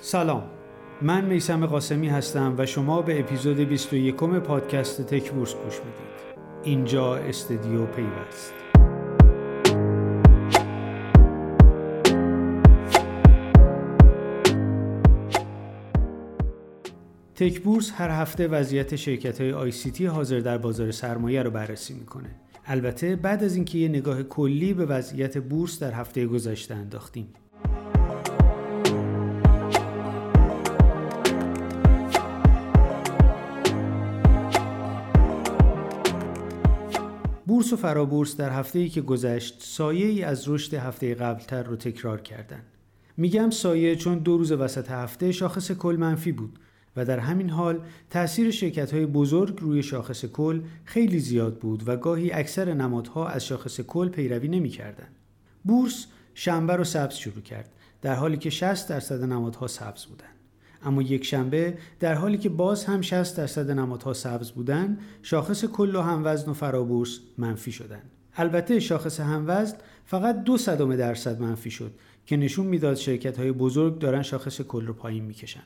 سلام. من میسم قاسمی هستم و شما به اپیزود 21 پادکست تک بورس گوش می‌دید. اینجا استدیو پیوست. تک بورس هر هفته وضعیت شرکت های آی سی تی حاضر در بازار سرمایه رو بررسی می‌کنه. البته بعد از اینکه یه نگاه کلی به وضعیت بورس در هفته گذشته انداختیم. بورس و فرابورس در هفته ای که گذشت سایه ای از رشد هفته قبلتر رو تکرار کردن. میگم سایه چون دو روز وسط هفته شاخص کل منفی بود و در همین حال تاثیر شرکت های بزرگ روی شاخص کل خیلی زیاد بود و گاهی اکثر نمادها از شاخص کل پیروی نمی‌کردند. بورس شنبه رو سبز شروع کرد در حالی که 60 درصد نمادها سبز بودند. اما یک شنبه در حالی که باز هم 60 درصد نمادها سبز بودند شاخص کل و هموزن و فرابورس منفی شدند. البته شاخص هموزن فقط دو صدم درصد منفی شد که نشون می‌داد شرکت های بزرگ دارن شاخص کل رو پایین می‌کشن.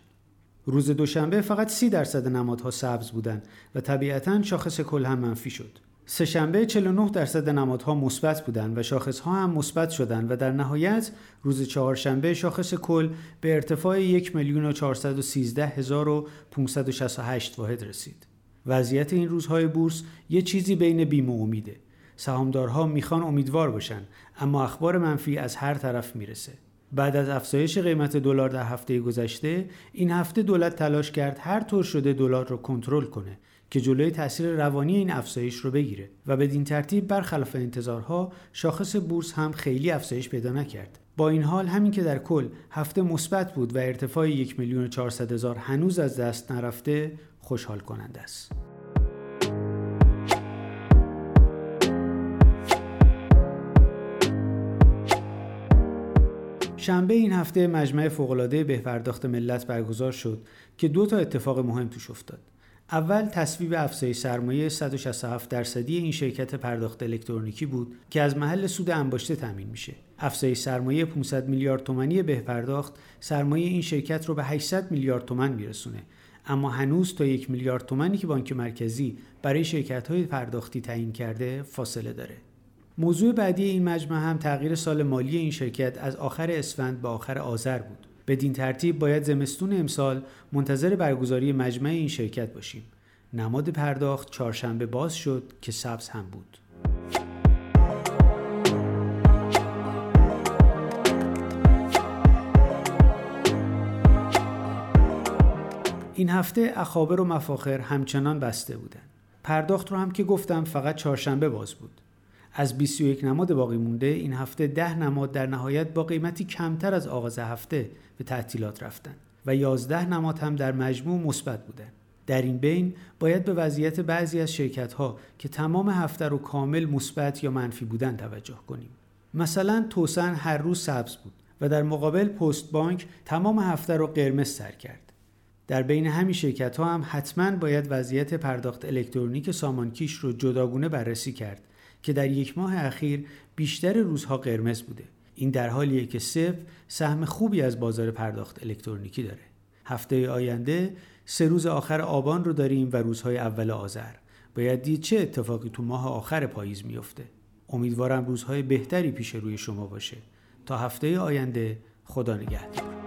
روز دوشنبه فقط سی درصد نمادها سبز بودند و طبیعتا شاخص کل هم منفی شد. سهشنبه 49 درصد نمادها مثبت بودند و شاخصها هم مثبت شدند و در نهایت روز چهارشنبه شاخص کل به ارتفاع 1 میلیون و 413 هزار و 568 واحد رسید. وضعیت این روزهای بورس یه چیزی بین بیم و امیده. سهامدارها می‌خوان امیدوار باشن اما اخبار منفی از هر طرف می‌رسه. بعد از افزایش قیمت دلار در هفته گذشته این هفته دولت تلاش کرد هر طور شده دلار رو کنترل کنه که جلوی تاثیر روانی این افزایش رو بگیره و بدین ترتیب برخلاف انتظارها شاخص بورس هم خیلی افزایش پیدا نکرد. با این حال همین که در کل هفته مثبت بود و ارتفاع یک میلیون هزار هنوز از دست نرفته خوشحال کننده است. شنبه این هفته مجمع فوق‌العاده بهپرداخت ملت برگزار شد که دو تا اتفاق مهم توش افتاد. اول تصویب افزایش سرمایه 167 درصدی این شرکت پرداخت الکترونیکی بود که از محل سود انباشته تامین میشه. افزایش سرمایه 500 میلیارد تومانی به پرداخت سرمایه این شرکت رو به 800 میلیارد تومن میرسونه. اما هنوز تا یک میلیارد تومانی که بانک مرکزی برای شرکت های پرداختی تعیین کرده فاصله داره. موضوع بعدی این مجمع هم تغییر سال مالی این شرکت از آخر اسفند به آخر آذر بود. بدین ترتیب باید زمستون امسال منتظر برگزاری مجمع این شرکت باشیم. نماد پرداخت چهارشنبه باز شد که سبز هم بود. این هفته اخابر و مفاخر همچنان بسته بودن. پرداخت رو هم که گفتم فقط چهارشنبه باز بود. از 21 نماد باقی مونده این هفته 10 نماد در نهایت با قیمتی کمتر از آغاز هفته به تعطیلات رفتن و 11 نماد هم در مجموع مثبت بودند. در این بین باید به وضعیت بعضی از شرکت ها که تمام هفته رو کامل مثبت یا منفی بودن توجه کنیم. مثلا توسن هر روز سبز بود و در مقابل پست بانک تمام هفته رو قرمز سر کرد. در بین همین شرکت ها هم حتما باید وضعیت پرداخت الکترونیک سامانکیش رو جداگونه بررسی کرد که در یک ماه اخیر بیشتر روزها قرمز بوده. این در حالیه که صف سهم خوبی از بازار پرداخت الکترونیکی داره. هفته آینده سه روز آخر آبان رو داریم و روزهای اول آذر. باید دید چه اتفاقی تو ماه آخر پاییز میفته امیدوارم روزهای بهتری پیش روی شما باشه. تا هفته آینده خدا نگهدار.